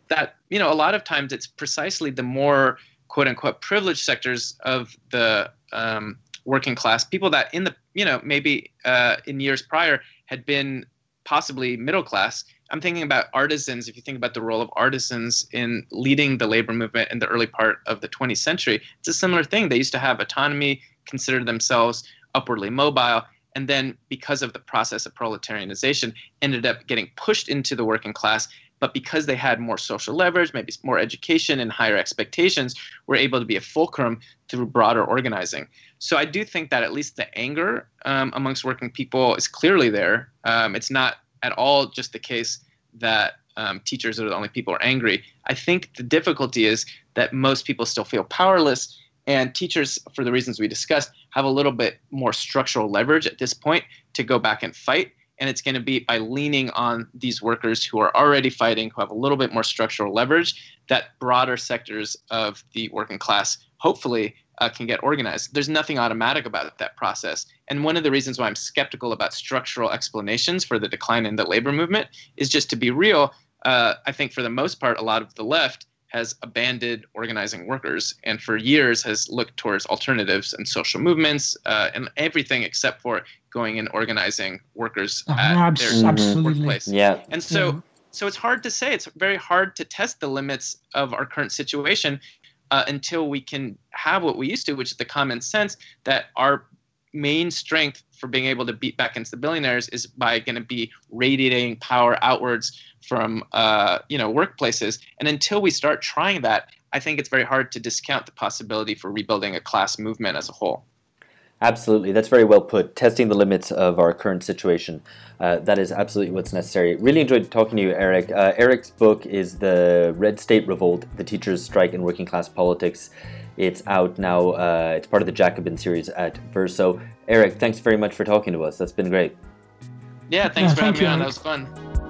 that, you know, a lot of times it's precisely the more quote unquote privileged sectors of the um, working class, people that in the, you know, maybe uh, in years prior had been possibly middle class. I'm thinking about artisans. If you think about the role of artisans in leading the labor movement in the early part of the 20th century, it's a similar thing. They used to have autonomy, consider themselves upwardly mobile and then because of the process of proletarianization ended up getting pushed into the working class. But because they had more social leverage maybe more education and higher expectations were able to be a fulcrum through broader organizing. So i do think that at least the anger um, amongst working people is clearly there. Um, it's not at all just the case that um, teachers are the only people who are angry. I think the difficulty is that most people still feel powerless and teachers, for the reasons we discussed, have a little bit more structural leverage at this point to go back and fight. And it's going to be by leaning on these workers who are already fighting, who have a little bit more structural leverage, that broader sectors of the working class hopefully uh, can get organized. There's nothing automatic about that process. And one of the reasons why I'm skeptical about structural explanations for the decline in the labor movement is just to be real. Uh, I think for the most part, a lot of the left has abandoned organizing workers and for years has looked towards alternatives and social movements uh, and everything except for going and organizing workers uh, at their workplace. Yeah. And so, yeah. so it's hard to say. It's very hard to test the limits of our current situation uh, until we can have what we used to, which is the common sense that our main strength for being able to beat back against the billionaires is by going to be radiating power outwards from uh, you know workplaces. And until we start trying that, I think it's very hard to discount the possibility for rebuilding a class movement as a whole. Absolutely, that's very well put. Testing the limits of our current situation. Uh, that is absolutely what's necessary. Really enjoyed talking to you, Eric. Uh, Eric's book is The Red State Revolt The Teachers' Strike in Working Class Politics. It's out now. Uh, it's part of the Jacobin series at Verso. Eric, thanks very much for talking to us. That's been great. Yeah, thanks yeah, for having me on. That was fun.